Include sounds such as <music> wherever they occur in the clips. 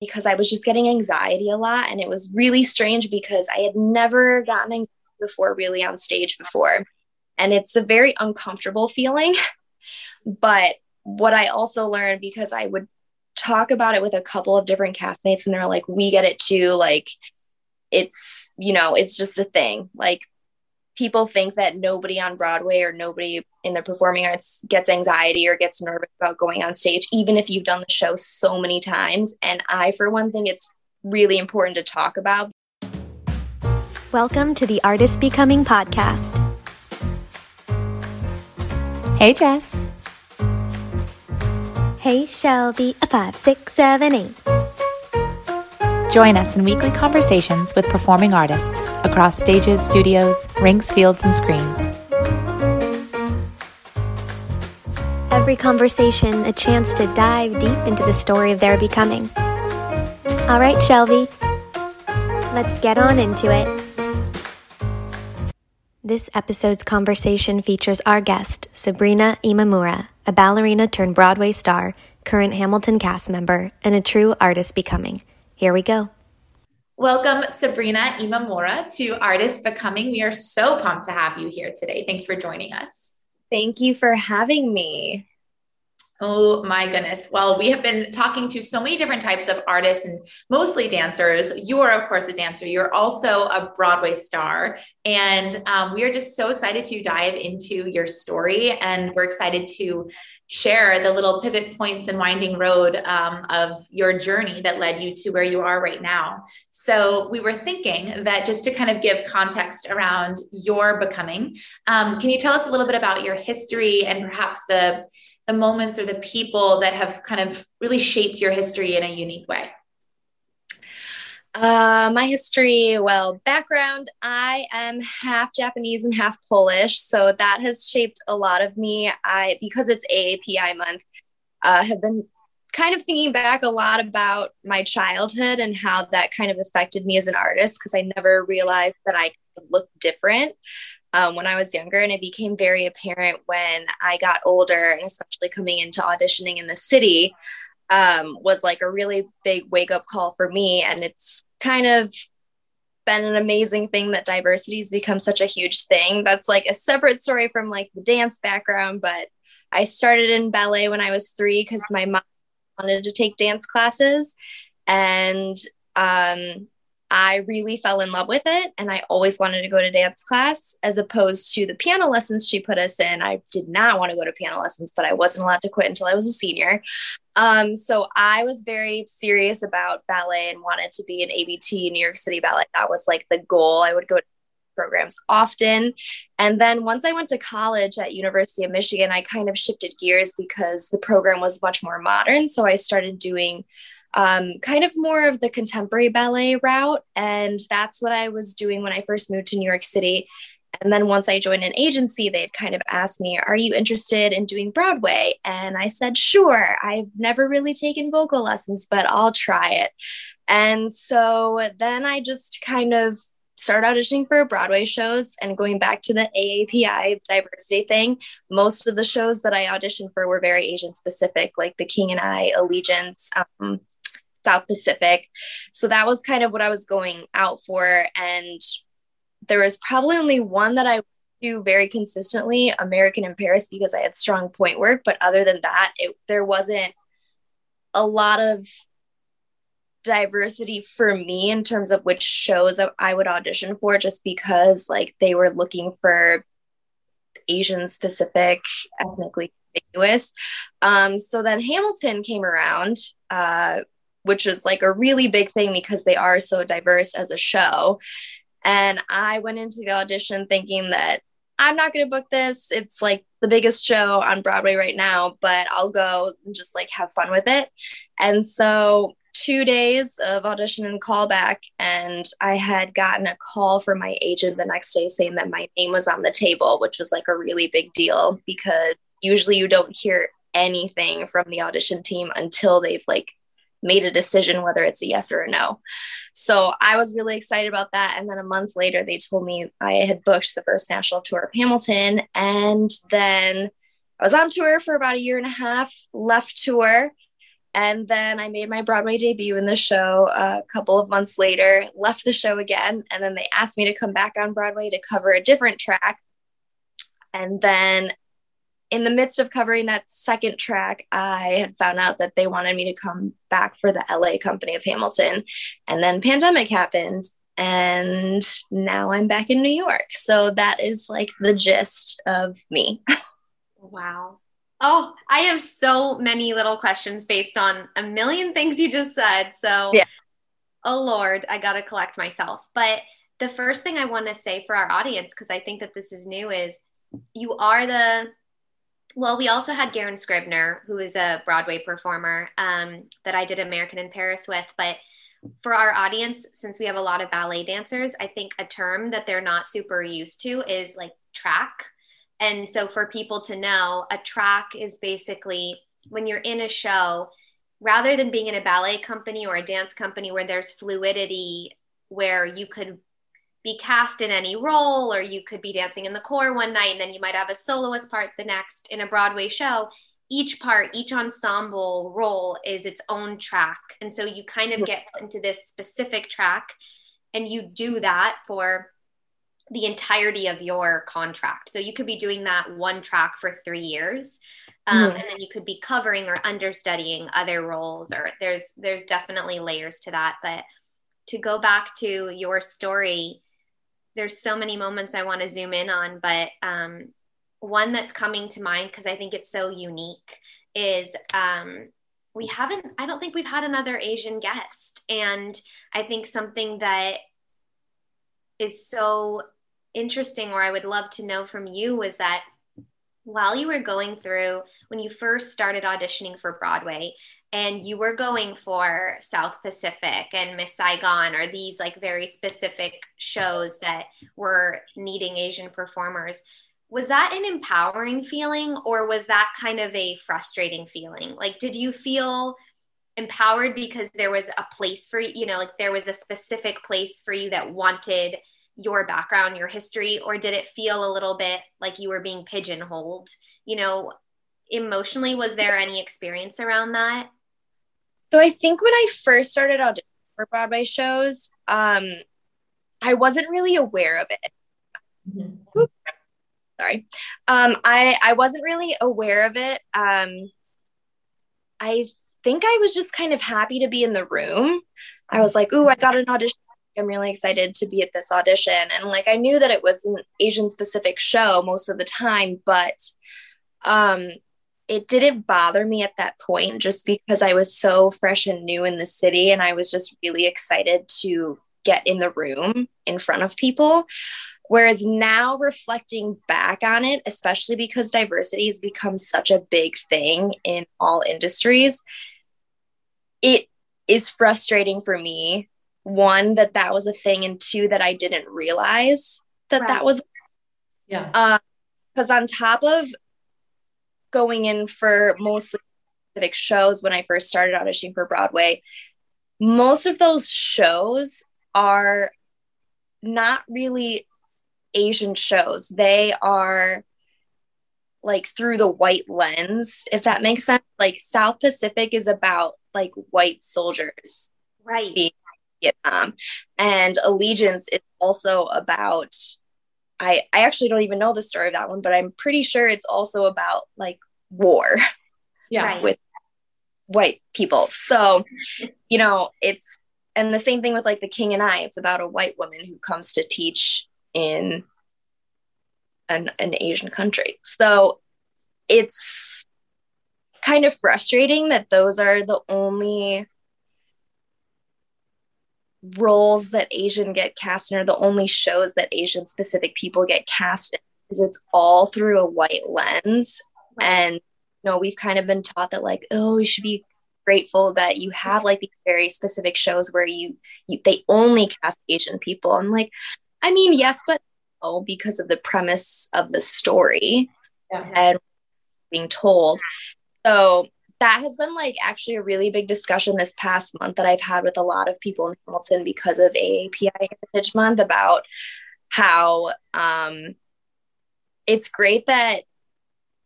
because I was just getting anxiety a lot. And it was really strange because I had never gotten anxiety before, really on stage before. And it's a very uncomfortable feeling. <laughs> but what I also learned because I would talk about it with a couple of different castmates and they're like, we get it too. Like, it's, you know, it's just a thing. Like, people think that nobody on Broadway or nobody in the performing arts gets anxiety or gets nervous about going on stage, even if you've done the show so many times. And I, for one thing, it's really important to talk about. Welcome to the Artist Becoming Podcast. Hey, Jess. Hey, Shelby. A five, six, seven, eight. Join us in weekly conversations with performing artists across stages, studios, rinks, fields, and screens. Every conversation a chance to dive deep into the story of their becoming. All right, Shelby. Let's get on into it. This episode's conversation features our guest, Sabrina Imamura, a ballerina turned Broadway star, current Hamilton cast member, and a true artist becoming. Here we go. Welcome, Sabrina Imamura, to Artist Becoming. We are so pumped to have you here today. Thanks for joining us. Thank you for having me. Oh my goodness. Well, we have been talking to so many different types of artists and mostly dancers. You are, of course, a dancer. You're also a Broadway star. And um, we are just so excited to dive into your story. And we're excited to share the little pivot points and winding road um, of your journey that led you to where you are right now. So, we were thinking that just to kind of give context around your becoming, um, can you tell us a little bit about your history and perhaps the the moments or the people that have kind of really shaped your history in a unique way? Uh, my history, well, background, I am half Japanese and half Polish. So that has shaped a lot of me. I, because it's AAPI month, uh, have been kind of thinking back a lot about my childhood and how that kind of affected me as an artist because I never realized that I looked different um, when I was younger. And it became very apparent when I got older, and especially coming into auditioning in the city, um, was like a really big wake up call for me. And it's kind of been an amazing thing that diversity has become such a huge thing. That's like a separate story from like the dance background, but I started in ballet when I was three because my mom wanted to take dance classes. And um, I really fell in love with it and I always wanted to go to dance class as opposed to the piano lessons she put us in. I did not want to go to piano lessons, but I wasn't allowed to quit until I was a senior. Um, so I was very serious about ballet and wanted to be an ABT New York City Ballet. That was like the goal. I would go to programs often. And then once I went to college at University of Michigan, I kind of shifted gears because the program was much more modern. So I started doing um, kind of more of the contemporary ballet route. And that's what I was doing when I first moved to New York City. And then once I joined an agency, they'd kind of asked me, Are you interested in doing Broadway? And I said, Sure. I've never really taken vocal lessons, but I'll try it. And so then I just kind of started auditioning for Broadway shows and going back to the AAPI diversity thing. Most of the shows that I auditioned for were very Asian specific, like The King and I, Allegiance, um, South Pacific. So that was kind of what I was going out for. And there was probably only one that I do very consistently, American in Paris, because I had strong point work. But other than that, it, there wasn't a lot of diversity for me in terms of which shows I would audition for, just because like they were looking for Asian specific, ethnically ambiguous. Um, so then Hamilton came around, uh, which was like a really big thing because they are so diverse as a show. And I went into the audition thinking that I'm not going to book this. It's like the biggest show on Broadway right now, but I'll go and just like have fun with it. And so, two days of audition and callback, and I had gotten a call from my agent the next day saying that my name was on the table, which was like a really big deal because usually you don't hear anything from the audition team until they've like made a decision whether it's a yes or a no. So I was really excited about that. And then a month later, they told me I had booked the first national tour of Hamilton. And then I was on tour for about a year and a half, left tour. and then I made my Broadway debut in the show a couple of months later, left the show again, and then they asked me to come back on Broadway to cover a different track. And then in the midst of covering that second track, I had found out that they wanted me to come back for the LA company of Hamilton. And then pandemic happened and now I'm back in New York. So that is like the gist of me. <laughs> wow. Oh, I have so many little questions based on a million things you just said. So, yeah. oh Lord, I got to collect myself. But the first thing I want to say for our audience, because I think that this is new, is you are the well, we also had Garen Scribner, who is a Broadway performer um, that I did American in Paris with. But for our audience, since we have a lot of ballet dancers, I think a term that they're not super used to is like track. And so for people to know, a track is basically when you're in a show, rather than being in a ballet company or a dance company where there's fluidity, where you could be cast in any role or you could be dancing in the corps one night and then you might have a soloist part the next in a Broadway show. Each part, each ensemble role is its own track. And so you kind of get put into this specific track and you do that for the entirety of your contract. So you could be doing that one track for three years. Um, mm. and then you could be covering or understudying other roles or there's there's definitely layers to that but to go back to your story there's so many moments i want to zoom in on but um, one that's coming to mind because i think it's so unique is um, we haven't i don't think we've had another asian guest. And i think something that is so interesting or I would love to know from you was that while you were going through when you first started auditioning for Broadway and you were going for South Pacific and Miss Saigon or these like very specific shows that were needing Asian performers was that an empowering feeling or was that kind of a frustrating feeling like did you feel empowered because there was a place for you you know like there was a specific place for you that wanted your background, your history, or did it feel a little bit like you were being pigeonholed? You know, emotionally, was there any experience around that? So I think when I first started auditioning for Broadway shows, um, I wasn't really aware of it. Mm-hmm. Sorry, um, I I wasn't really aware of it. Um, I think I was just kind of happy to be in the room. I was like, "Ooh, I got an audition I'm really excited to be at this audition. And like I knew that it was an Asian specific show most of the time, but um it didn't bother me at that point just because I was so fresh and new in the city and I was just really excited to get in the room in front of people. Whereas now reflecting back on it, especially because diversity has become such a big thing in all industries, it is frustrating for me one that that was a thing and two that i didn't realize that right. that was yeah because uh, on top of going in for mostly specific shows when i first started auditioning for broadway. Most of those shows are not really asian shows. They are like through the white lens if that makes sense. Like south pacific is about like white soldiers right. being Vietnam. And Allegiance is also about I I actually don't even know the story of that one, but I'm pretty sure it's also about like war. Yeah. Right. With white people. So, you know, it's and the same thing with like The King and I, it's about a white woman who comes to teach in an, an Asian country. So it's kind of frustrating that those are the only roles that Asian get cast in are the only shows that Asian specific people get cast in because it's all through a white lens. Right. And you know, we've kind of been taught that like, oh, we should be grateful that you have like these very specific shows where you, you they only cast Asian people. I'm like, I mean, yes, but no, because of the premise of the story yeah. and being told. So that has been like actually a really big discussion this past month that I've had with a lot of people in Hamilton because of AAPI Heritage Month about how um, it's great that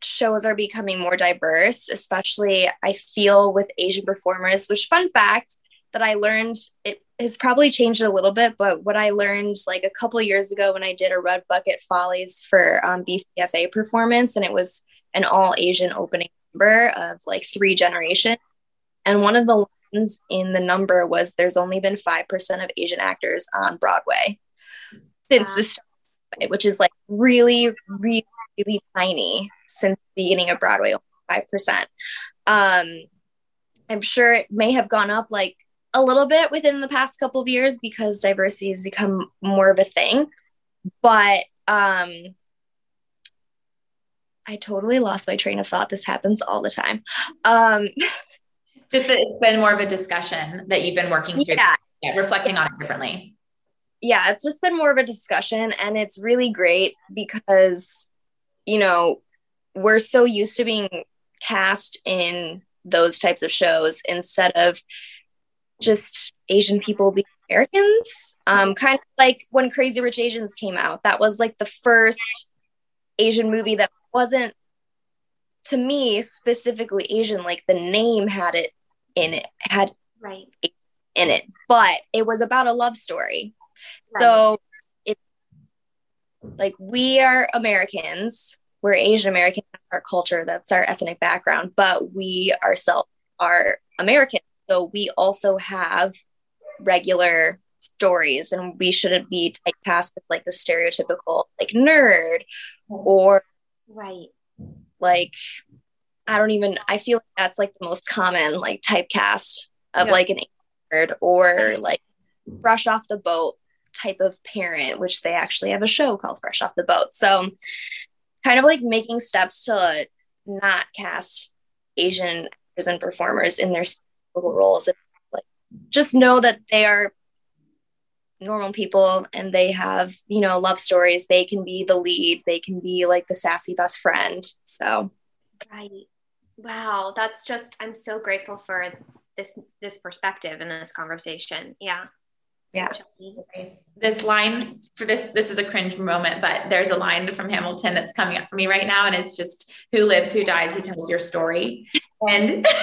shows are becoming more diverse, especially I feel with Asian performers, which fun fact that I learned it has probably changed a little bit, but what I learned like a couple years ago when I did a Red Bucket Follies for um, BCFA performance, and it was an all Asian opening number of like three generations. And one of the lines in the number was there's only been 5% of Asian actors on Broadway since wow. the start, which is like really, really, really tiny since the beginning of Broadway, 5%. Um, I'm sure it may have gone up like a little bit within the past couple of years because diversity has become more of a thing. But um, I totally lost my train of thought. This happens all the time. Um, <laughs> Just that it's been more of a discussion that you've been working through, yeah. yeah, reflecting on it differently. Yeah, it's just been more of a discussion, and it's really great because, you know, we're so used to being cast in those types of shows instead of just Asian people being Americans. Um, kind of like when Crazy Rich Asians came out. That was like the first Asian movie that wasn't to me specifically Asian. Like the name had it in it, had right in it, but it was about a love story. Right. So it like we are Americans, we're Asian American, our culture, that's our ethnic background, but we ourselves are American. So we also have regular stories and we shouldn't be typecast with like the stereotypical like nerd or right like i don't even i feel like that's like the most common like typecast of yeah. like an nerd or like fresh off the boat type of parent which they actually have a show called fresh off the boat so kind of like making steps to not cast asian actors and performers in their roles. Like just know that they are normal people and they have you know love stories. They can be the lead. They can be like the sassy best friend. So. Right. Wow. That's just i'm so grateful for this this perspective and this conversation. Yeah yeah this line for this this is a cringe moment but there's a line from hamilton that's coming up for me right now and it's just who lives who dies who tells your story and <laughs>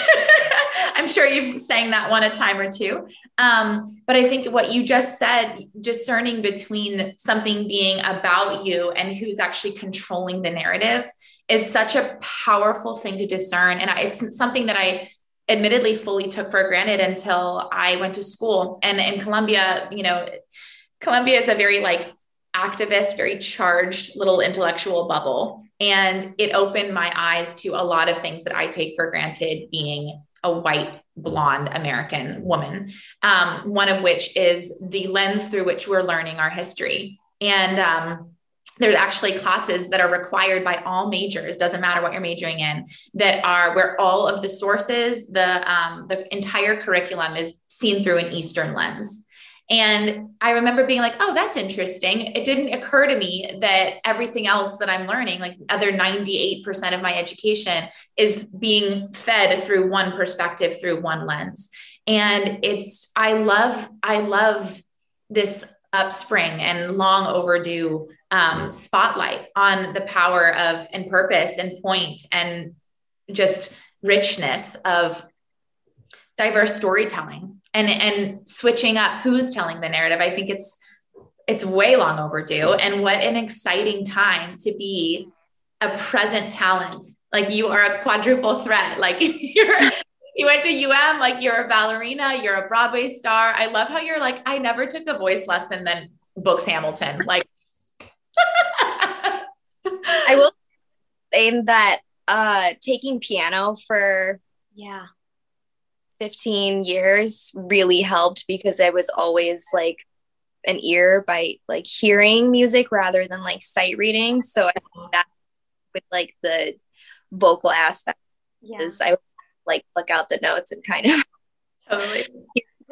I'm sure you've sang that one a time or two. Um, but I think what you just said, discerning between something being about you and who's actually controlling the narrative is such a powerful thing to discern. And it's something that I admittedly fully took for granted until I went to school. And in Columbia, you know, Columbia is a very like activist, very charged little intellectual bubble. And it opened my eyes to a lot of things that I take for granted being a white blonde American woman. Um, one of which is the lens through which we're learning our history. And um, there's actually classes that are required by all majors doesn't matter what you're majoring in that are where all of the sources the um, the entire curriculum is seen through an eastern lens and I remember being like, oh, that's interesting. It didn't occur to me that everything else that I'm learning, like other 98% of my education, is being fed through one perspective, through one lens. And it's, I love, I love this upspring and long overdue um, spotlight on the power of and purpose and point and just richness of diverse storytelling and and switching up who's telling the narrative. I think it's it's way long overdue. And what an exciting time to be a present talent. Like you are a quadruple threat. Like <laughs> you're you went to um like you're a ballerina you're a broadway star i love how you're like i never took a voice lesson then books hamilton like <laughs> i will say that uh taking piano for yeah 15 years really helped because I was always like an ear by like hearing music rather than like sight reading. So I think that with like the vocal aspect yeah. is I would like look out the notes and kind of <laughs> totally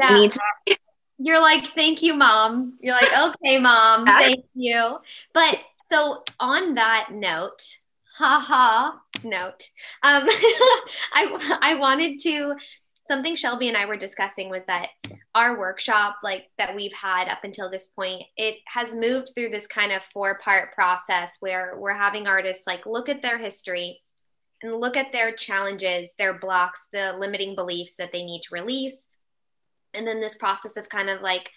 yeah. To- You're like, thank you, mom. You're like, <laughs> okay, mom, thank you. But so on that note, haha note, um, <laughs> I I wanted to something Shelby and I were discussing was that our workshop, like that we've had up until this point, it has moved through this kind of four part process where we're having artists like look at their history, and look at their challenges, their blocks, the limiting beliefs that they need to release. And then this process of kind of like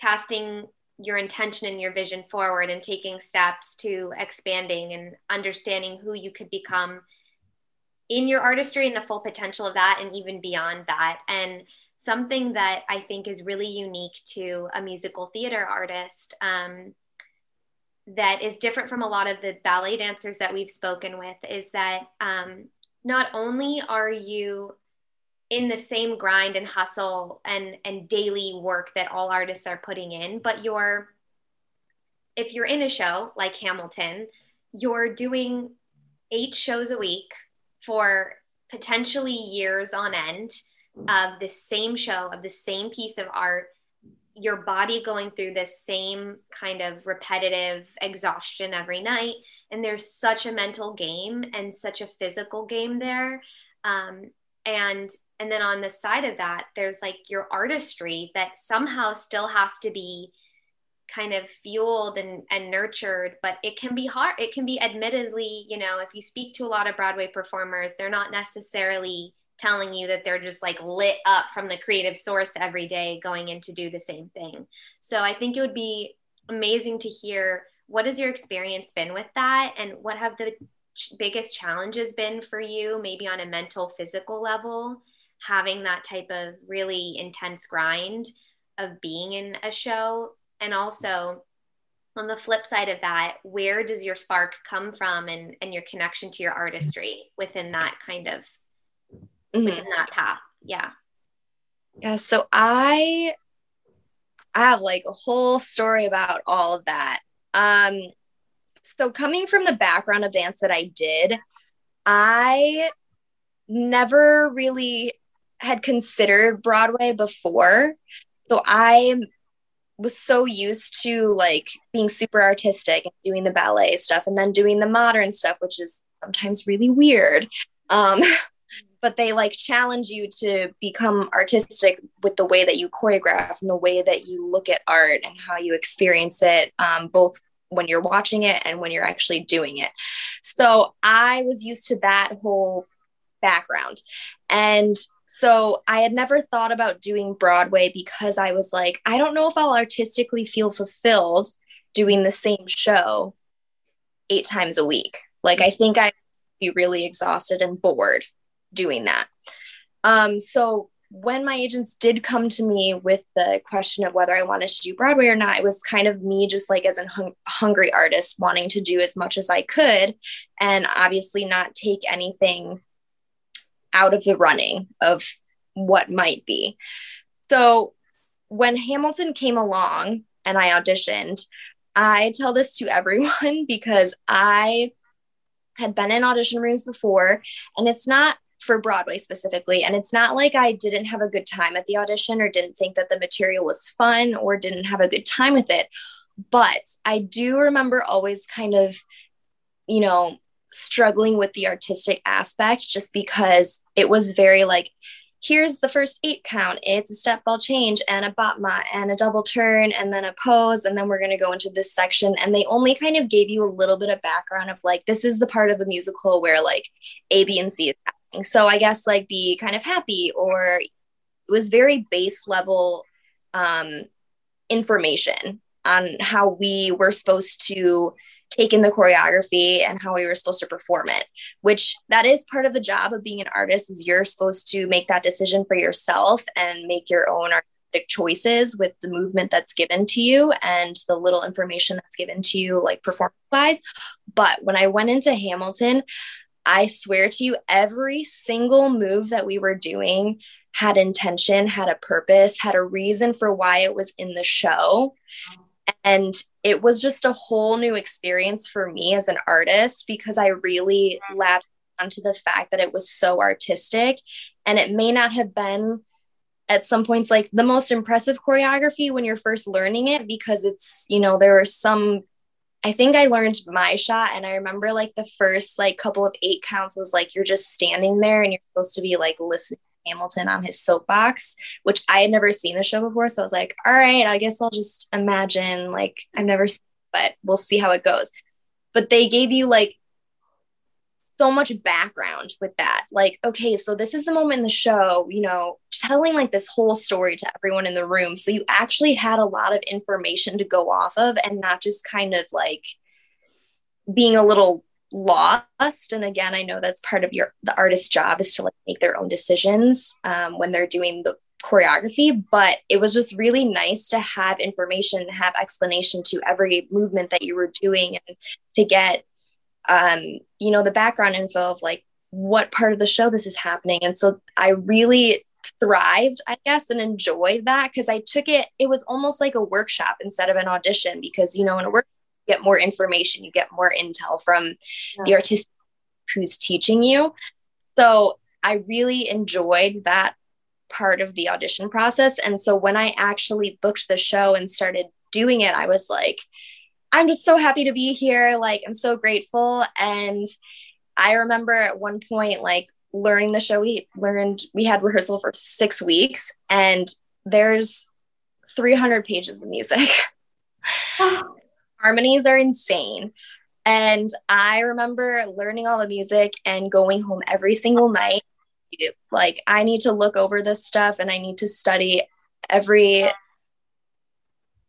casting your intention and your vision forward and taking steps to expanding and understanding who you could become in your artistry and the full potential of that and even beyond that. And something that I think is really unique to a musical theater artist um, that is different from a lot of the ballet dancers that we've spoken with is that um, not only are you in the same grind and hustle and and daily work that all artists are putting in but you're if you're in a show like hamilton you're doing eight shows a week for potentially years on end of the same show of the same piece of art your body going through this same kind of repetitive exhaustion every night and there's such a mental game and such a physical game there. Um, and and then on the side of that there's like your artistry that somehow still has to be kind of fueled and, and nurtured but it can be hard it can be admittedly you know if you speak to a lot of broadway performers they're not necessarily telling you that they're just like lit up from the creative source every day going in to do the same thing. So I think it would be amazing to hear what has your experience been with that? And what have the ch- biggest challenges been for you maybe on a mental physical level? Having that type of really intense grind of being in a show? And also on the flip side of that where does your spark come from and, and your connection to your artistry within that kind of mm-hmm. within that path. Yeah. Yeah. So I I have like a whole story about all of that. Um so coming from the background of dance that I did, I never really had considered Broadway before. So I was so used to like being super artistic and doing the ballet stuff and then doing the modern stuff, which is sometimes really weird. Um, <laughs> but they like challenge you to become artistic with the way that you choreograph and the way that you look at art and how you experience it um, both when you're watching it and when you're actually doing it. So i was used to that whole background. And so i had never thought about doing broadway because i was like i don't know if i'll artistically feel fulfilled doing the same show eight times a week. Like i think i'd be really exhausted and bored doing that. Um, so when my agents did come to me with the question of whether I wanted to do Broadway or not, it was kind of me just like as a hung- hungry artist wanting to do as much as I could and obviously not take anything out of the running of what might be. So when Hamilton came along and I auditioned, I tell this to <laughs> everyone because I had been in audition rooms before and it's not for Broadway specifically. And it's not like I didn't have a good time at the audition or didn't think that the material was fun or didn't have a good time with it. But I do remember always kind of, you know, struggling with the artistic aspect just because it was very like, here's the first eight count. It's a step ball change and a battement and a double turn and then a pose. And then we're going to go into this section. And they only kind of gave you a little bit of background of like, this is the part of the musical where like A, B, and C is happening so I guess like be kind of happy or it was very base level um, information on how we were supposed to take in the choreography and how we were supposed to perform it which that is part of the job of being an artist is you're supposed to make that decision for yourself and make your own artistic choices with the movement that's given to you and the little information that's given to you like performance wise but when i went into hamilton I swear to you, every single move that we were doing had intention, had a purpose, had a reason for why it was in the show. And it was just a whole new experience for me as an artist because I really latched onto the fact that it was so artistic. And it may not have been at some points like the most impressive choreography when you're first learning it because it's, you know, there were some I think I learned my shot and I remember like the first like couple of eight counts was like you're just standing there and you're supposed to be like listening to Hamilton on his soapbox, which I had never seen the show before. So I was like, all right, I guess I'll just imagine like I've never seen, but we'll see how it goes. But they gave you like so much background with that. Like, okay, so this is the moment in the show, you know, telling like this whole story to everyone in the room. So you actually had a lot of information to go off of and not just kind of like being a little lost and again i know that's part of your the artist's job is to like make their own decisions um, when they're doing the choreography but it was just really nice to have information have explanation to every movement that you were doing and to get um, you know the background info of like what part of the show this is happening and so i really thrived i guess and enjoyed that because i took it it was almost like a workshop instead of an audition because you know in a work get more information, you get more intel from yeah. the artist who's teaching you. So I really enjoyed that part of the audition process. And so when I actually booked the show and started doing it, I was like, I'm just so happy to be here. Like, I'm so grateful. And I remember at one point, like, learning the show, we learned, we had rehearsal for six weeks, and there's 300 pages of music. <gasps> harmonies are insane. And I remember learning all the music and going home every single night. Like, I need to look over this stuff and I need to study every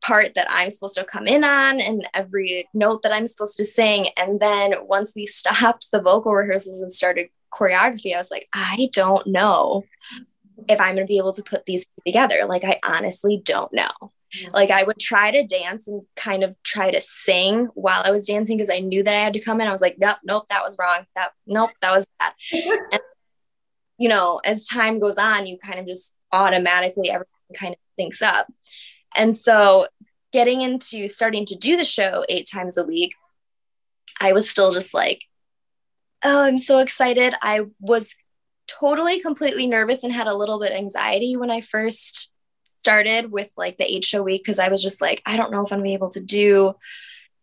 part that I'm supposed to come in on and every note that I'm supposed to sing. And then once we stopped the vocal rehearsals and started choreography, I was like, I don't know if I'm going to be able to put these together. Like, I honestly don't know. Like I would try to dance and kind of try to sing while I was dancing because I knew that I had to come in. I was like, nope, nope, that was wrong. That nope, that was that. <laughs> and, you know, as time goes on, you kind of just automatically everything kind of syncs up. And so getting into starting to do the show eight times a week, I was still just like, oh, I'm so excited. I was totally completely nervous and had a little bit anxiety when I first started with like the eight show week because I was just like, I don't know if I'm gonna be able to do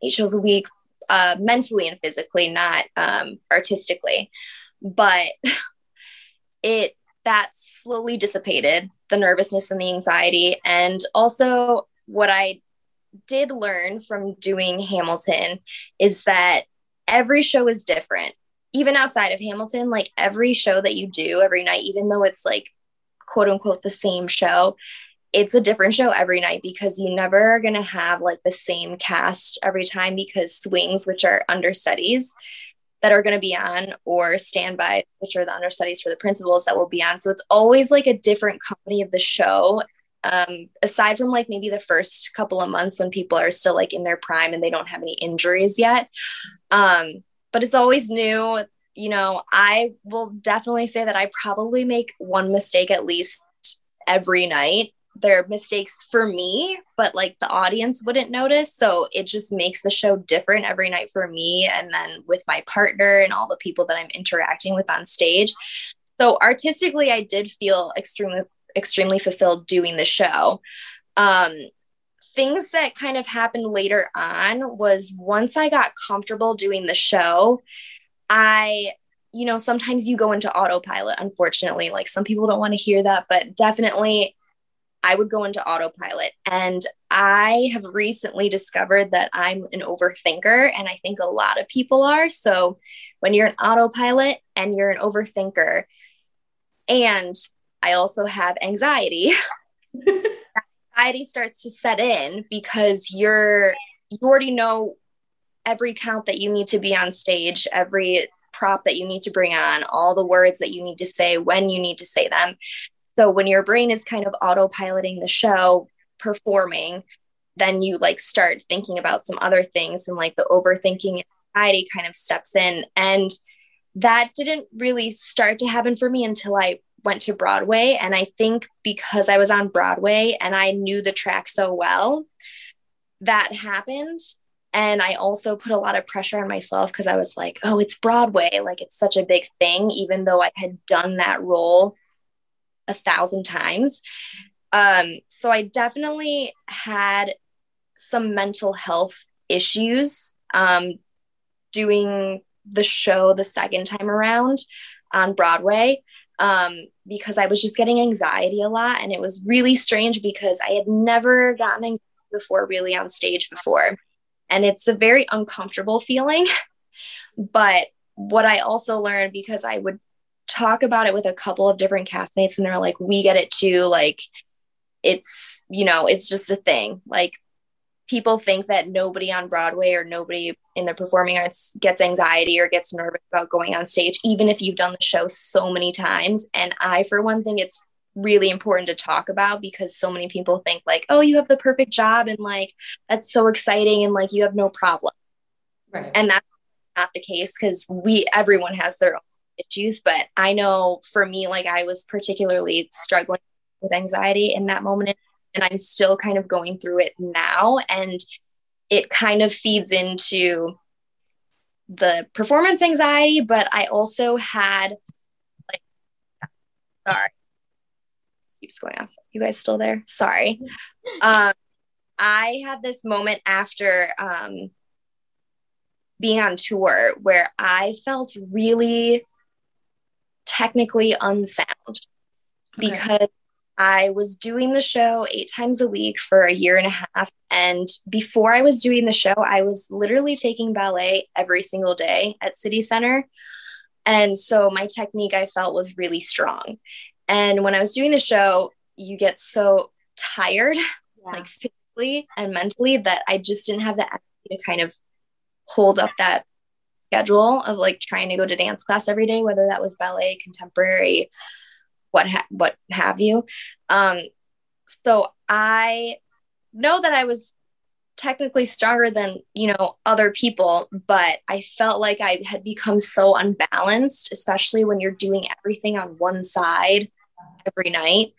eight shows a week uh, mentally and physically, not um, artistically. But <laughs> it that slowly dissipated the nervousness and the anxiety. And also, what I did learn from doing Hamilton is that every show is different. Even outside of Hamilton, like every show that you do every night, even though it's like quote unquote the same show, it's a different show every night because you never are going to have like the same cast every time because swings which are understudies that are going to be on or standby which are the understudies for the principals that will be on. So it's always like a different company of the show. Um, aside from like maybe the first couple of months when people are still like in their prime and they don't have any injuries yet. Um, but it's always new. You know i will definitely say that i probably make one mistake at least every night they're mistakes for me, but like the audience wouldn't notice. So it just makes the show different every night for me and then with my partner and all the people that I'm interacting with on stage. So artistically, I did feel extremely, extremely fulfilled doing the show. Um, things that kind of happened later on was once I got comfortable doing the show, I you know, sometimes you go into autopilot, unfortunately. Like some people don't want to hear that, but definitely I would go into autopilot. And I have recently discovered that I'm an overthinker, and I think a lot of people are. So when you're an autopilot and you're an overthinker, and I also have anxiety, <laughs> anxiety starts to set in because you're you already know every count that you need to be on stage, every prop that you need to bring on, all the words that you need to say, when you need to say them. So when your brain is kind of autopiloting the show, performing, then you like start thinking about some other things and like the overthinking anxiety kind of steps in. And that didn't really start to happen for me until I went to Broadway. And I think because I was on Broadway and I knew the track so well, that happened. And I also put a lot of pressure on myself because I was like, oh, it's Broadway. Like it's such a big thing, even though I had done that role a thousand times. Um, so I definitely had some mental health issues um, doing the show the second time around on Broadway um, because I was just getting anxiety a lot. And it was really strange because I had never gotten anxiety before, really on stage before. And it's a very uncomfortable feeling. <laughs> but what I also learned because I would talk about it with a couple of different castmates and they're like, we get it too. Like, it's, you know, it's just a thing. Like, people think that nobody on Broadway or nobody in the performing arts gets anxiety or gets nervous about going on stage, even if you've done the show so many times. And I, for one thing, it's really important to talk about because so many people think like oh you have the perfect job and like that's so exciting and like you have no problem right and that's not the case because we everyone has their own issues but i know for me like i was particularly struggling with anxiety in that moment and i'm still kind of going through it now and it kind of feeds into the performance anxiety but i also had like sorry keeps going off. You guys still there? Sorry. Um, I had this moment after um, being on tour where I felt really technically unsound okay. because I was doing the show eight times a week for a year and a half. And before I was doing the show, I was literally taking ballet every single day at City Center. And so my technique I felt was really strong. And when I was doing the show, you get so tired, yeah. like physically and mentally, that I just didn't have the energy to kind of hold up that schedule of like trying to go to dance class every day, whether that was ballet, contemporary, what ha- what have you. Um, so I know that I was technically stronger than you know other people but i felt like i had become so unbalanced especially when you're doing everything on one side every night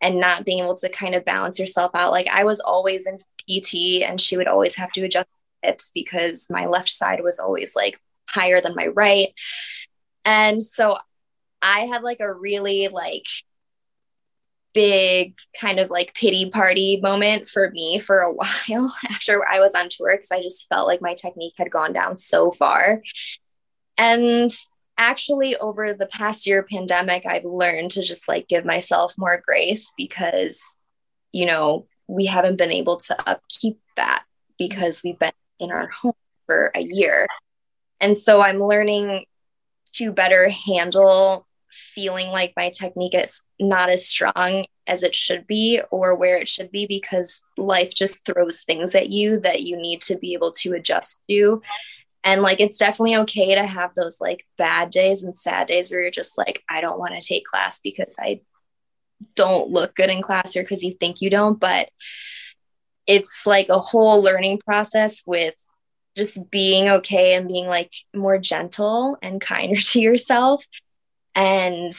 and not being able to kind of balance yourself out. Like I was always in PT and she would always have to adjust hips because my left side was always like higher than my right. And so I had like a really like big kind of like pity party moment for me for a <laughs> while after I was on tour because I just felt like my technique had gone down so far. And actually over the past year pandemic i've learned to just like give myself more grace because you know we haven't been able to upkeep that because we've been in our home for a year and so i'm learning to better handle feeling like my technique is not as strong as it should be or where it should be because life just throws things at you that you need to be able to adjust to and like it's definitely okay to have those like bad days and sad days where you're just like, I don't want to take class because I don't look good in class or because you think you don't. But it's like a whole learning process with just being okay and being like more gentle and kinder <laughs> to yourself. And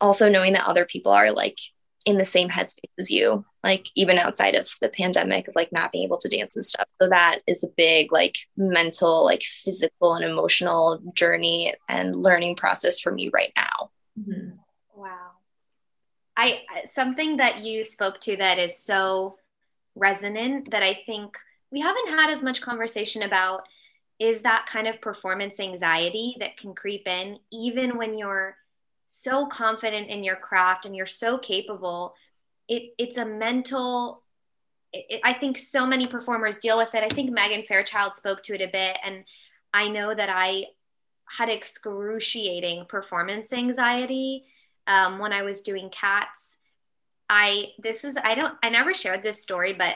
also knowing that other people are like in the same headspace as you like even outside of the pandemic of like not being able to dance and stuff so that is a big like mental like physical and emotional journey and learning process for me right now mm-hmm. wow i something that you spoke to that is so resonant that i think we haven't had as much conversation about is that kind of performance anxiety that can creep in even when you're so confident in your craft and you're so capable. It, it's a mental it, i think so many performers deal with it. I think megan fairchild spoke to it a bit and i know that i had excruciating performance anxiety um, when i was doing cats. I this is i don't i never shared this story but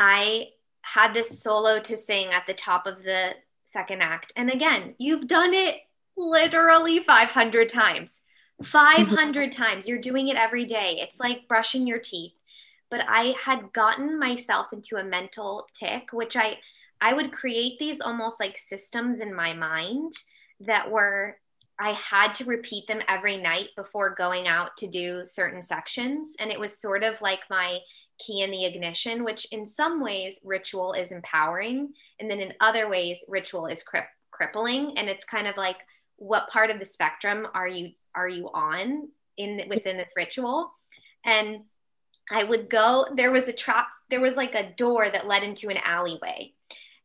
i had this solo to sing at the top of the second act and again you've done it literally 500 times. 500 <laughs> times. You're doing it every day. It's like brushing your teeth. But I had gotten myself into a mental tick, which I I would create these almost like systems in my mind that were I had to repeat them every night before going out to do certain sections. And it was sort of like my key in the ignition, which in some ways ritual is empowering. And then in other ways, ritual is cri- crippling. And it's kind of like, what part of the spectrum are you are you on in within this ritual and i would go there was a trap there was like a door that led into an alleyway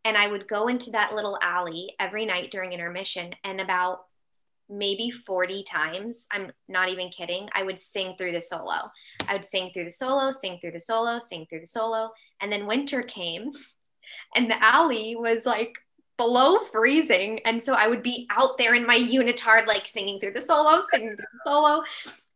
and i would go into that little alley every night during intermission and about maybe 40 times i'm not even kidding i would sing through the solo i would sing through the solo sing through the solo sing through the solo and then winter came <laughs> and the alley was like below freezing. And so I would be out there in my unitard, like singing through the solo, singing through the solo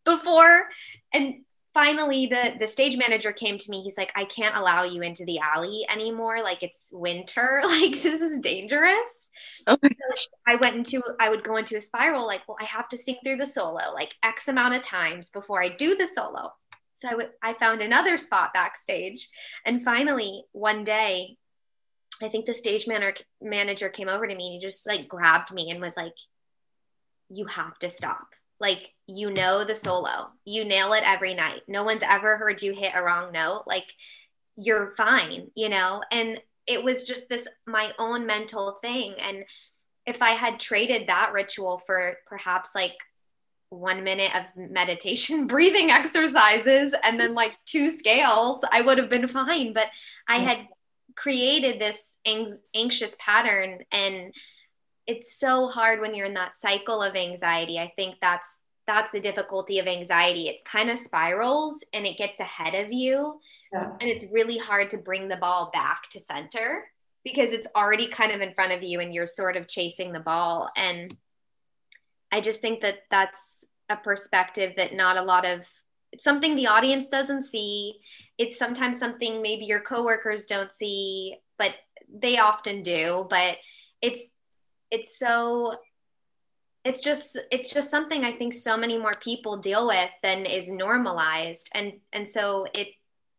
before. And finally the the stage manager came to me. He's like i can't allow you into the alley anymore. Like it's winter. <laughs> Like this is dangerous. Oh so i went into i would go into a spiral like well i have to sing through the solo like x amount of times before i do the solo. So I, w- I found another spot backstage and finally one day i think the stage man- manager came over to me and he just like grabbed me and was like you have to stop. Like you know the solo. You nail it every night. No one's ever heard you hit a wrong note. Like you're fine you know? And it was just this my own mental thing. And if i had traded that ritual for perhaps like one minute of meditation <laughs> breathing exercises and then like two scales i would have been fine. But i had created this ang- anxious pattern. And it's so hard when you're in that cycle of anxiety. I think that's that's the difficulty of anxiety. It kind of spirals and it gets ahead of you. Yeah. And it's really hard to bring the ball back to center because it's already kind of in front of you and you're sort of chasing the ball. And I just think that that's a perspective that not a lot of it's something the audience doesn't see. It's sometimes something maybe your coworkers don't see, but they often do. But it's it's so it's just it's just something i think so many more people deal with than is normalized and and so it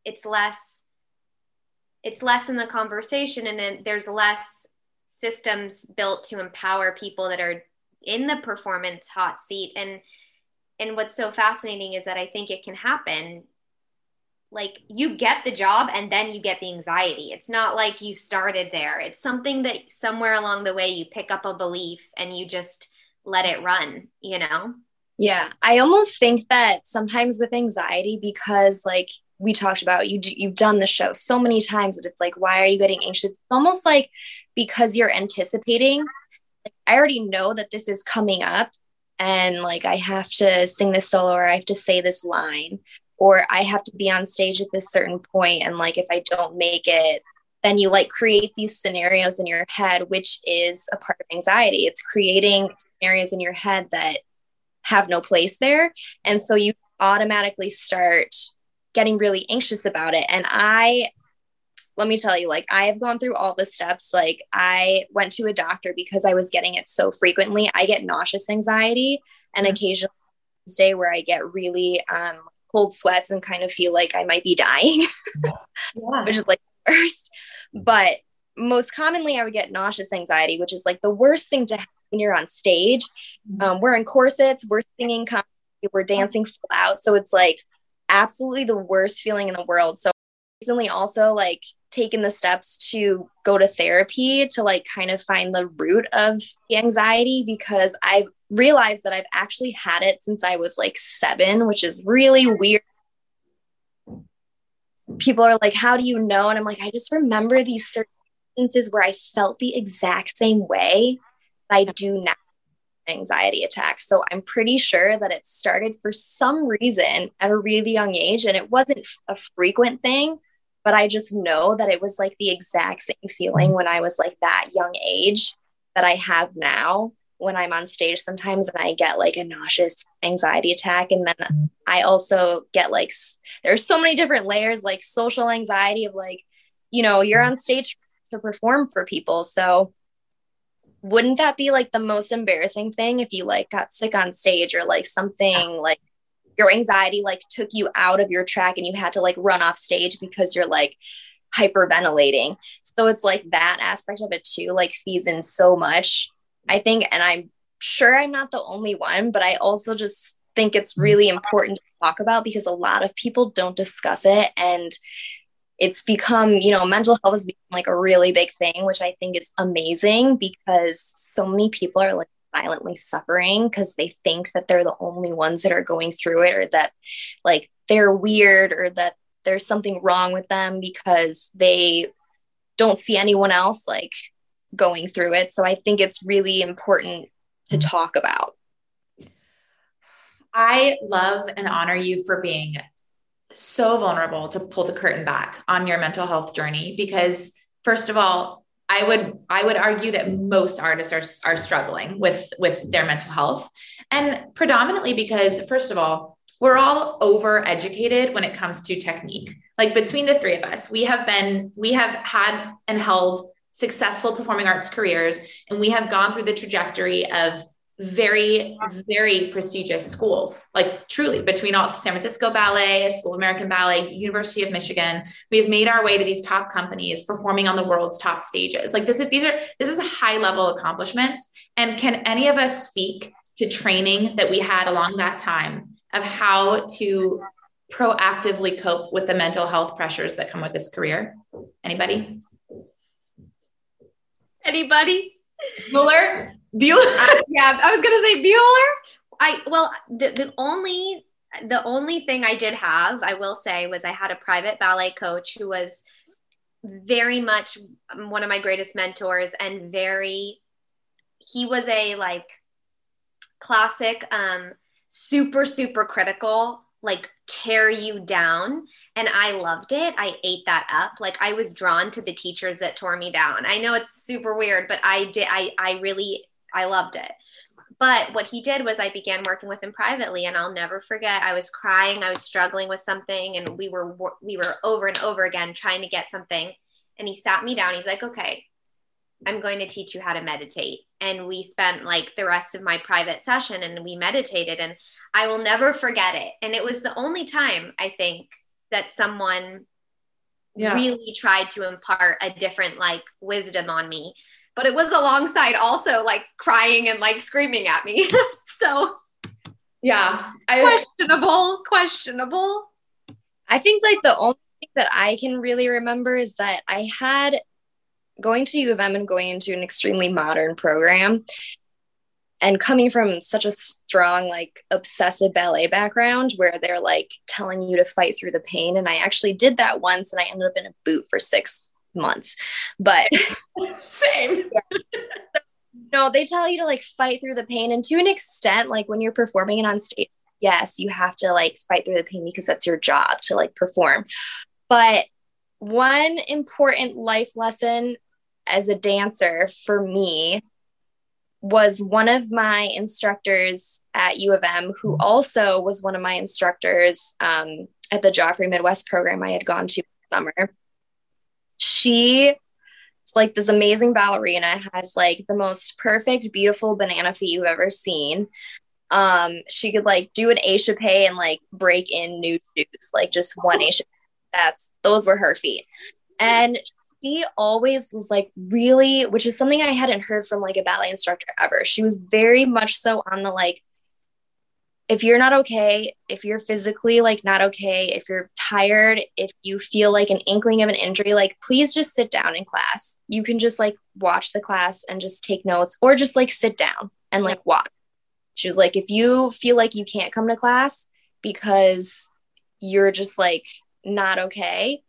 it's less it's less in the conversation and then there's less systems built to empower people that are in the performance hot seat and and what's so fascinating is that i think it can happen like you get the job and then you get the anxiety. It's not like you started there. It's something that somewhere along the way you pick up a belief and you just let it run, you know? Yeah. I almost think that sometimes with anxiety because like we talked about you you've done the show so many times that it's like why are you getting anxious? It's almost like because you're anticipating like, I already know that this is coming up and like I have to sing this solo or I have to say this line or I have to be on stage at this certain point and like if I don't make it then you like create these scenarios in your head which is a part of anxiety. It's creating scenarios in your head that have no place there. And so you automatically start getting really anxious about it. And I let me tell you like I have gone through all the steps. Like I went to a doctor because I was getting it so frequently. I get nauseous anxiety and mm-hmm. occasionally day where I get really um cold sweats and kind of feel like I might be dying, <laughs> yeah. which is like <laughs> worst. But most commonly, I would get nauseous anxiety, which is like the worst thing to have when you're on stage. Mm-hmm. Um, we're in corsets, we're singing, we're dancing full out. So it's like absolutely the worst feeling in the world. So recently also like taken the steps to go to therapy to like kind of find the root of the anxiety because I've realized that I've actually had it since I was like seven, which is really weird. People are like, How do you know? And I'm like, I just remember these certain instances where I felt the exact same way I do now anxiety attacks. So I'm pretty sure that it started for some reason at a really young age and it wasn't a frequent thing, but I just know that it was like the exact same feeling when I was like that young age that I have now when I'm on stage sometimes and I get like a nauseous anxiety attack. And then mm-hmm. I also get like, there's so many different layers, like social anxiety of like, you know, you're mm-hmm. on stage to perform for people. So wouldn't that be like the most embarrassing thing if you like got sick on stage or like something like your anxiety like took you out of your track and you had to like run off stage because you're like hyperventilating. So it's like that aspect of it too, like feeds in so much I think, and I'm sure I'm not the only one, but I also just think it's mm-hmm. really important to talk about because a lot of people don't discuss it. And it's become, you know, mental health has become like a really big thing, which I think is amazing because so many people are like silently suffering because they think that they're the only ones that are going through it or that like they're weird or that there's something wrong with them because they don't see anyone else like going through it. So I think it's really important to mm-hmm. talk about. I love and honor you for being so vulnerable to pull the curtain back on your mental health journey because, first of all, I would I would argue that most artists are are struggling with with their mental health, and predominantly because first of all, we're all over educated when it comes to technique. Like between the three of us, we have been we have had and held successful performing arts careers, and we have gone through the trajectory of very, very prestigious schools, like truly between all San Francisco Ballet, School of American Ballet, University of Michigan. We've made our way to these top companies performing on the world's top stages. Like this is these are this is high level accomplishments. And can any of us speak to training that we had along that time of how to proactively cope with the mental health pressures that come with this career? Anybody? Anybody? Bueller? Bueller? <laughs> uh, yeah, I was gonna say Bueller. I well, the, the only the only thing I did have, I will say, was I had a private ballet coach who was very much one of my greatest mentors and very he was a like classic um super super critical like tear you down and I loved it. I ate that up. Like I was drawn to the teachers that tore me down. I know it's super weird, but I did I I really I loved it. But what he did was I began working with him privately and I'll never forget I was crying, I was struggling with something and we were we were over and over again trying to get something and he sat me down. He's like, "Okay, I'm going to teach you how to meditate." And we spent like the rest of my private session and we meditated and I will never forget it. And it was the only time I think that someone yeah. really tried to impart a different like wisdom on me. But it was alongside also like crying and like screaming at me. <laughs> So yeah. I, questionable questionable. I think like the only thing that i can really remember is that i had going to u of m and going into an extremely modern program and coming from such a strong like obsessive ballet background where they're like telling you to fight through the pain and i actually did that once and i ended up in a boot for six months. But <laughs> same. <laughs> No they tell you to like fight through the pain and to an extent like when you're performing it on stage yes you have to like fight through the pain because that's your job to like perform. But one important life lesson as a dancer for me was one of my instructors at U of M, who also was one of my instructors um, at the Joffrey Midwest program I had gone to summer. She like this amazing ballerina, has like the most perfect, beautiful banana feet you've ever seen. Um, she could like do an échappé and like break in new shoes, like just one échappé. That's those were her feet. And she always was like really, which is something I hadn't heard from like a ballet instructor ever. She was very much so on the like, if you're not okay, if you're physically like not okay, if you're tired, if you feel like an inkling of an injury, like please just sit down in class. You can just like watch the class and just take notes or just like sit down and like watch. She was like, if you feel like you can't come to class because you're just like not okay,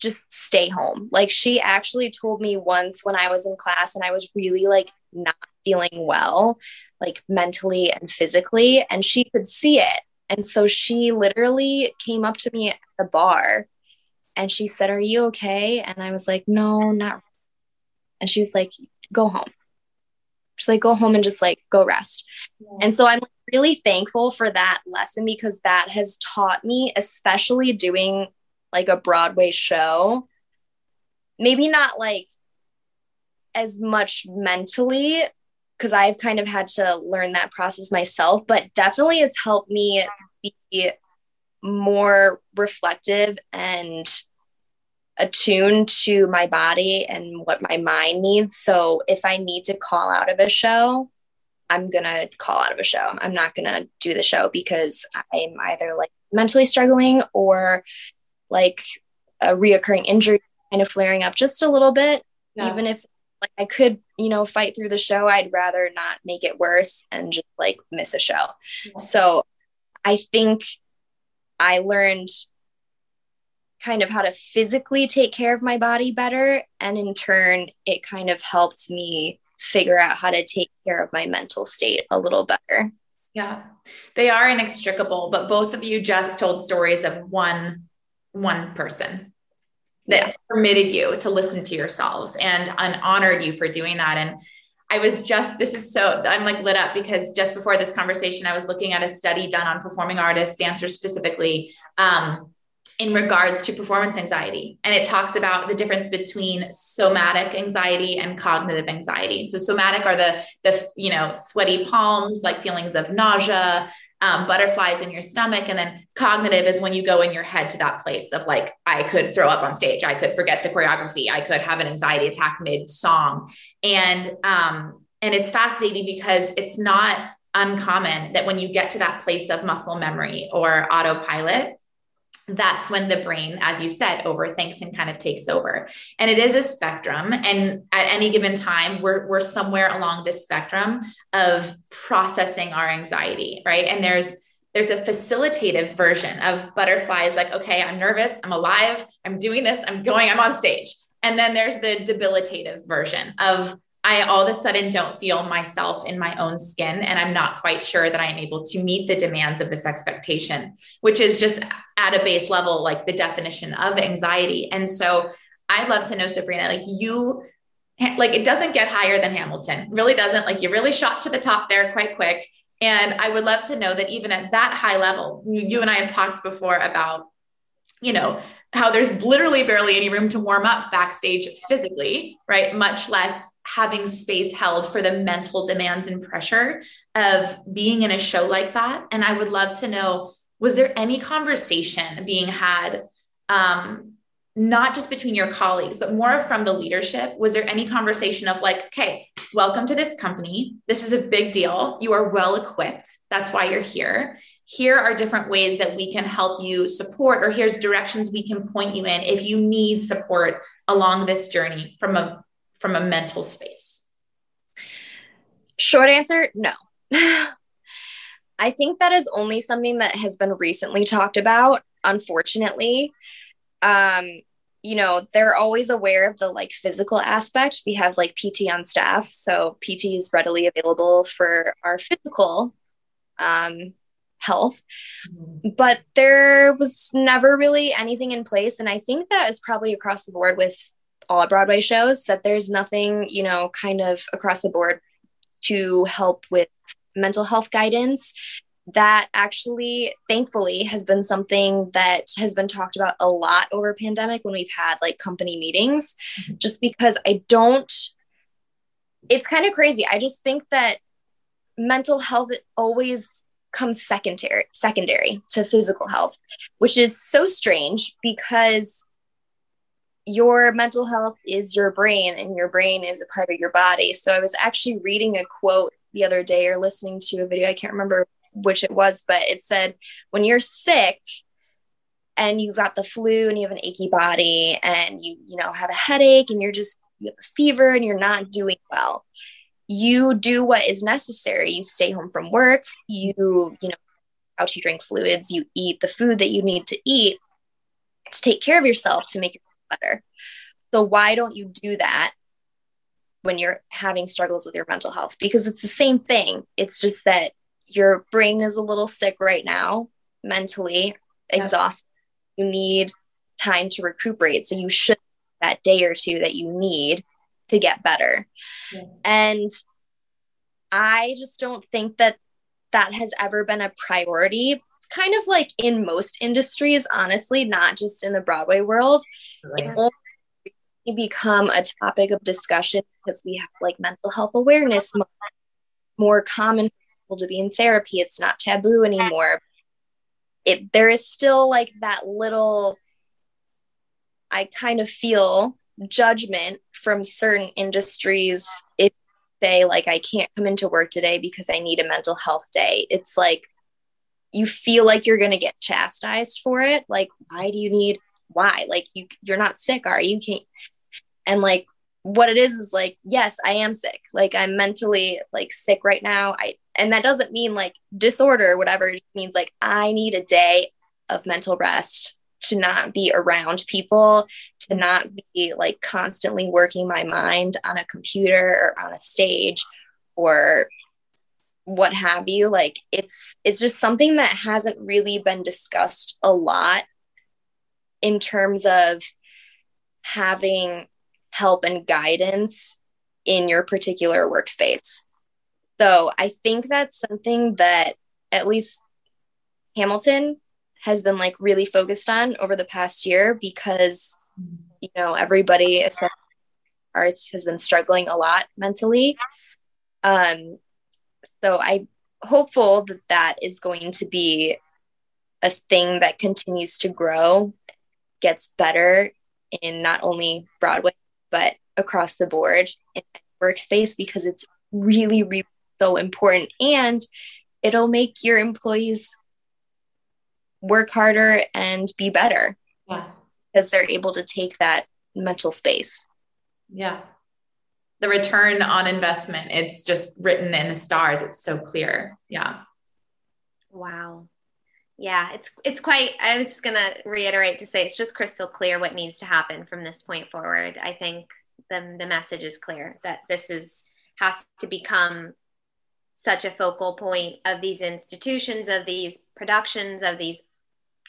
just stay home. Like she actually told me once when I was in class and I was really like not feeling well, like mentally and physically, and she could see it. And so she literally came up to me at the barre and she said, Are you okay? And I was like, No, not. And she was like, Go home. She's like, Go home and just like go rest. Yeah. And so I'm really thankful for that lesson because that has taught me, especially doing like a Broadway show. Maybe not like as much mentally because I've kind of had to learn that process myself, but definitely has helped me be more reflective and attuned to my body and what my mind needs. So if I need to call out of a show, I'm to call out of a show. I'm not to do the show because I'm either like mentally struggling or like a reoccurring injury kind of flaring up just a little bit yeah. even if like I could, you know, fight through the show, I'd rather not make it worse and just like miss a show. Yeah. So I think I learned kind of how to physically take care of my body better. And in turn, it kind of helped me figure out how to take care of my mental state a little better. Yeah, they are inextricable, but both of you just told stories of one one person that permitted you to listen to yourselves and, and honored you for doing that. And I was just, this is so, I'm like lit up because just before this conversation, I was looking at a study done on performing artists, dancers specifically, um, in regards to performance anxiety. And it talks about the difference between somatic anxiety and cognitive anxiety. So somatic are the, the, you know, sweaty palms, like feelings of nausea, um, butterflies in your stomach. And then cognitive is when you go in your head to that place of like, I could throw up on stage. I could forget the choreography. I could have an anxiety attack mid song. And, um, and it's fascinating because it's not uncommon that when you get to that place of muscle memory or autopilot, that's when the brain, as you said, overthinks and kind of takes over. And it is a spectrum. And at any given time, we're, we're somewhere along this spectrum of processing our anxiety, right? And there's there's a facilitative version of butterflies like, okay, I'm nervous, I'm alive, I'm doing this, I'm going, I'm on stage. And then there's the debilitative version of I all of a sudden don't feel myself in my own skin. And I'm not quite sure that I am able to meet the demands of this expectation, which is just at a base level, like the definition of anxiety. And so I'd love to know, Sabrina, like you, like it doesn't get higher than Hamilton, really doesn't. Like you really shot to the top there quite quick. And I would love to know that even at that high level, you and I have talked before about, you know, how there's literally barely any room to warm up backstage physically, right? Much less having space held for the mental demands and pressure of being in a show like that. And I would love to know was there any conversation being had, um, not just between your colleagues, but more from the leadership? Was there any conversation of like, okay, welcome to this company. This is a big deal. You are well equipped. That's why you're here here are different ways that we can help you support, or here's directions we can point you in if you need support along this journey from a from a mental space. Short answer, no. <laughs> I think that is only something that has been recently talked about, unfortunately. Um, you know, they're always aware of the like physical aspect. We have like PT on staff, so PT is readily available for our physical um, health. Mm-hmm. But there was never really anything in place. And I think that is probably across the board with all Broadway shows that there's nothing, you know, kind of across the board to help with mental health guidance. That actually, thankfully, has been something that has been talked about a lot over pandemic when we've had like company meetings, mm-hmm. just because I don't, it's kind of crazy. I just think that mental health always comes secondary secondary to physical health which is so strange because your mental health is your brain and your brain is a part of your body so i was actually reading a quote the other day or listening to a video i can't remember which it was but it said when you're sick and you've got the flu and you have an achy body and you you know have a headache and you're just you have a fever and you're not doing well you do what is necessary. You stay home from work, you, you know, out you drink fluids, you eat the food that you need to eat to take care of yourself to make better. So why don't you do that when you're having struggles with your mental health? Because it's the same thing. It's just that your brain is a little sick right now, mentally yeah. exhausted. You need time to recuperate. So you should that day or two that you need to get better. Yeah. And I just don't think that that has ever been a priority. Kind of like in most industries, honestly, not just in the Broadway world. Right. It only become a topic of discussion because we have like mental health awareness more, more common for people to be in therapy. It's not taboo anymore. It there is still like that little I kind of feel judgment from certain industries if say like I can't come into work today because I need a mental health day. It's like you feel like you're going to get chastised for it. Like why do you need why? Like you you're not sick, are you? Can't and like what it is is like yes, I am sick. Like I'm mentally like sick right now. I and that doesn't mean like disorder or whatever. It means like I need a day of mental rest to not be around people to not be like constantly working my mind on a computer or on a stage or what have you like it's it's just something that hasn't really been discussed a lot in terms of having help and guidance in your particular workspace. So I think that's something that at least Hamilton has been like really focused on over the past year because you know everybody arts has been struggling a lot mentally um so I'm hopeful that that is going to be a thing that continues to grow gets better in not only broadway but across the board in workspace because it's really really so important. And it'll make your employees work harder and be better yeah. because they're able to take that mental space. Yeah the return on investment it's just written in the stars it's so clear yeah. Wow. Yeah it's it's quite i was just going to reiterate to say it's just crystal clear what needs to happen from this point forward. I think the, the message is clear that this is has to become such a focal point of these institutions of these productions of these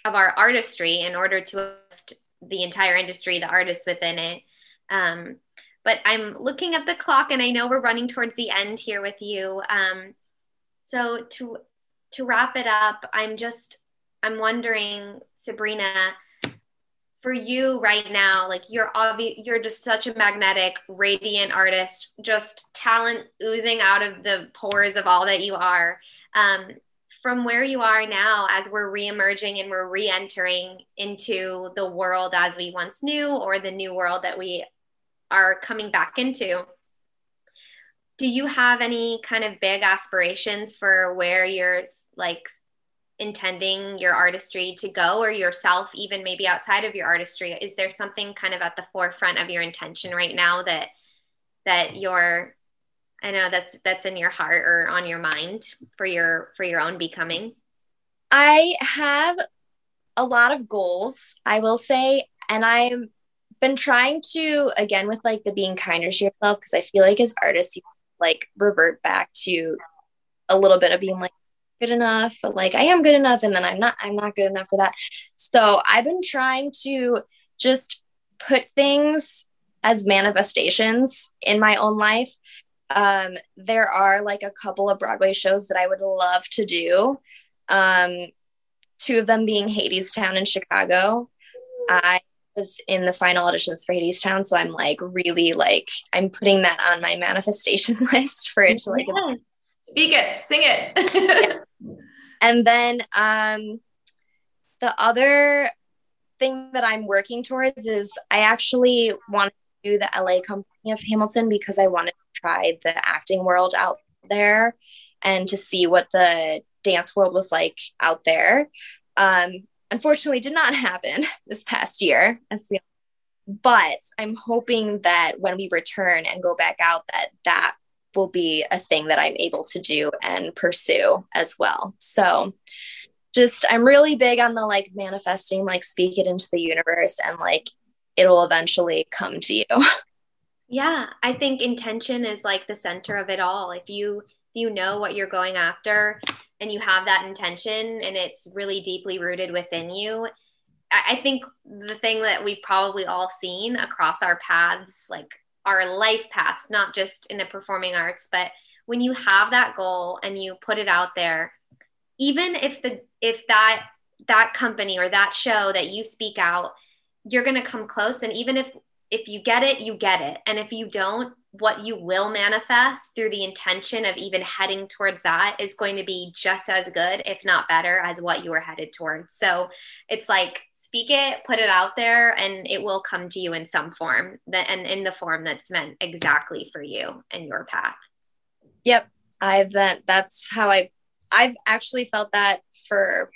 of our artistry in order to lift the entire industry the artists within it. Um, but i'm looking at the clock and i know we're running towards the end here with you. Um, so to to wrap it up i'm just i'm wondering sabrina for you right now like you're obvious you're just such a magnetic radiant artist just talent oozing out of the pores of all that you are. Um, from where you are now as we're reemerging and we're re-entering into the world as we once knew or the new world that we are coming back into. Do you have any kind of big aspirations for where you're like intending your artistry to go or yourself even maybe outside of your artistry? Is there something kind of at the forefront of your intention right now that that you're i know that's that's in your heart or on your mind for your for your own becoming? I have a lot of goals i will say and i've been trying to again with like the being kinder to yourself because i feel like as artists you like revert back to a little bit of being like good enough but like i am good enough and then i'm not i'm not good enough for that. So i've been trying to just put things as manifestations in my own life. Um, there are like a couple of broadway shows that i would love to do. Um, two of them being hadestown in chicago. I was in the final auditions for hadestown so i'm like really like i'm putting that on my manifestation <laughs> list for it to like yeah. speak it sing it And then um, the other thing that I'm working towards is I actually want to do the LA company of Hamilton because I wanted to try the acting world out there and to see what the dance world was like out there. Um, unfortunately, did not <laughs> happen this past year, as we. But I'm hoping that when we return and go back out, that that will be a thing that I'm able to do and pursue as well. So just I'm really big on the like manifesting, like speak it into the universe and like it'll eventually come to you. <laughs> Yeah, I think intention is like the center of it all. If you you know what you're going after and you have that intention and it's really deeply rooted within you, I think the thing that we've probably all seen across our paths, like our life paths, not just in the performing arts, but when you have that goal and you put it out there, even if the if that that company or that show that you speak out, you're to come close. And even if if you get it, you get it. And if you don't, what you will manifest through the intention of even heading towards that is going to be just as good, if not better, as what you were headed towards. So it's like speak it, put it out there, and it will come to you in some form that and in the form that's meant exactly for you and your path. Yep. I've that that's how I I've actually felt that for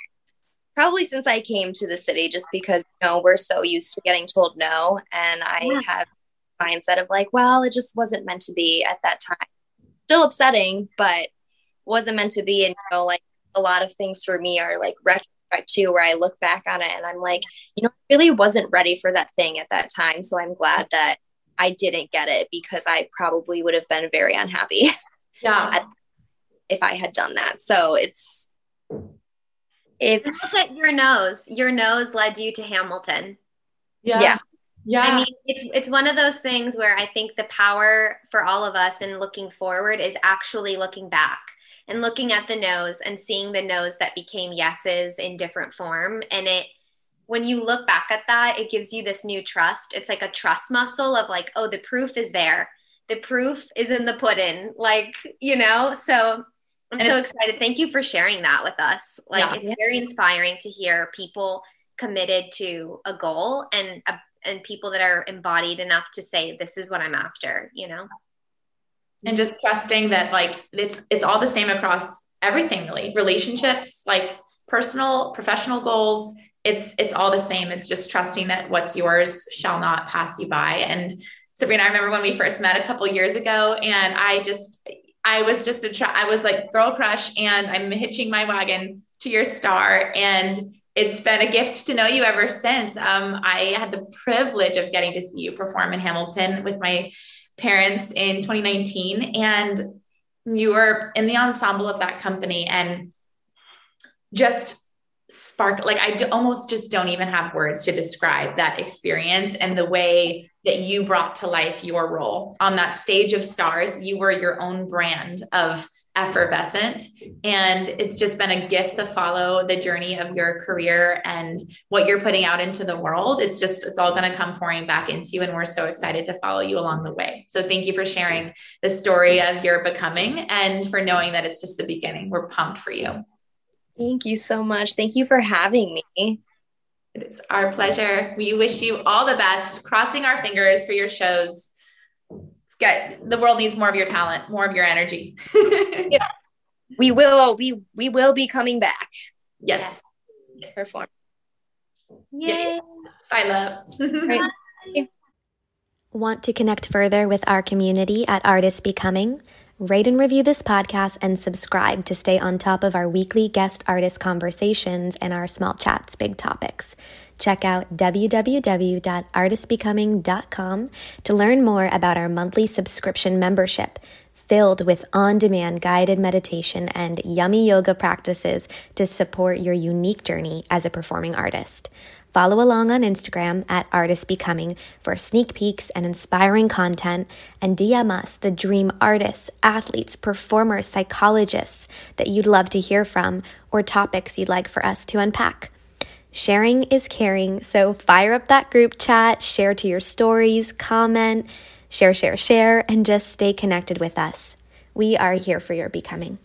probably since I came to the city, just because you know we're so used to getting told no, and I yeah. have mindset of like, well, it just wasn't meant to be at that time. Still upsetting, but wasn't meant to be. And you know, like a lot of things for me are like retrospect too, where I look back on it and I'm like, you know, I really wasn't ready for that thing at that time. So I'm glad that I didn't get it because I probably would have been very unhappy. <laughs> Yeah. if I had done that. So it's it's your no's. Your nose led you to Hamilton. Yeah. yeah. Yeah. I mean, it's it's one of those things where I think the power for all of us in looking forward is actually looking back and looking at the no's and seeing the no's that became yeses in different form and it when you look back at that, it gives you this new trust. It's like a trust muscle of like, oh, the proof is there. The proof is in the pudding. Like, you know, so I'm and so excited. Thank you for sharing that with us. Like, yeah. it's very inspiring to hear people committed to a goal and a and people that are embodied enough to say this is what i'm after you know and just trusting that like it's it's all the same across everything really relationships like personal professional goals it's it's all the same it's just trusting that what's yours shall not pass you by and sabrina i remember when we first met a couple years ago and i just i was just a i was like girl crush and i'm hitching my wagon to your star. And it's been a gift to know you ever since. Um, I had the privilege of getting to see you perform in Hamilton with my parents in 2019, and you were in the ensemble of that company. And just spark like I almost just don't even have words to describe that experience and the way that you brought to life your role on that stage of stars. You were your own brand of effervescent. And it's just been a gift to follow the journey of your career and what you're putting out into the world. It's just, it's all going to come pouring back into you. And we're so excited to follow you along the way. So thank you for sharing the story of your becoming and for knowing that it's just the beginning. We're pumped for you. Thank you so much. Thank you for having me. It is our pleasure. We wish you all the best, crossing our fingers for your shows get the world needs more of your talent, more of your energy. <laughs> yeah. We will we we will be coming back. Yes. yes. Perform. Yay. Bye love. <laughs> Want to connect further with our community at Artists Becoming? Rate and review this podcast and subscribe to stay on top of our weekly guest artist conversations and our small chats, big topics check out www.artistbecoming.com to learn more about our monthly subscription membership filled with on demand guided meditation and yummy yoga practices to support your unique journey as a performing artist. Follow along on Instagram at Artist Becoming for sneak peeks and inspiring content, and DM us the dream artists, athletes, performers, psychologists that you'd love to hear from or topics you'd like for us to unpack. Sharing is caring, so fire up that group chat, share to your stories, comment, share, share, share, and just stay connected with us. We are here for your becoming.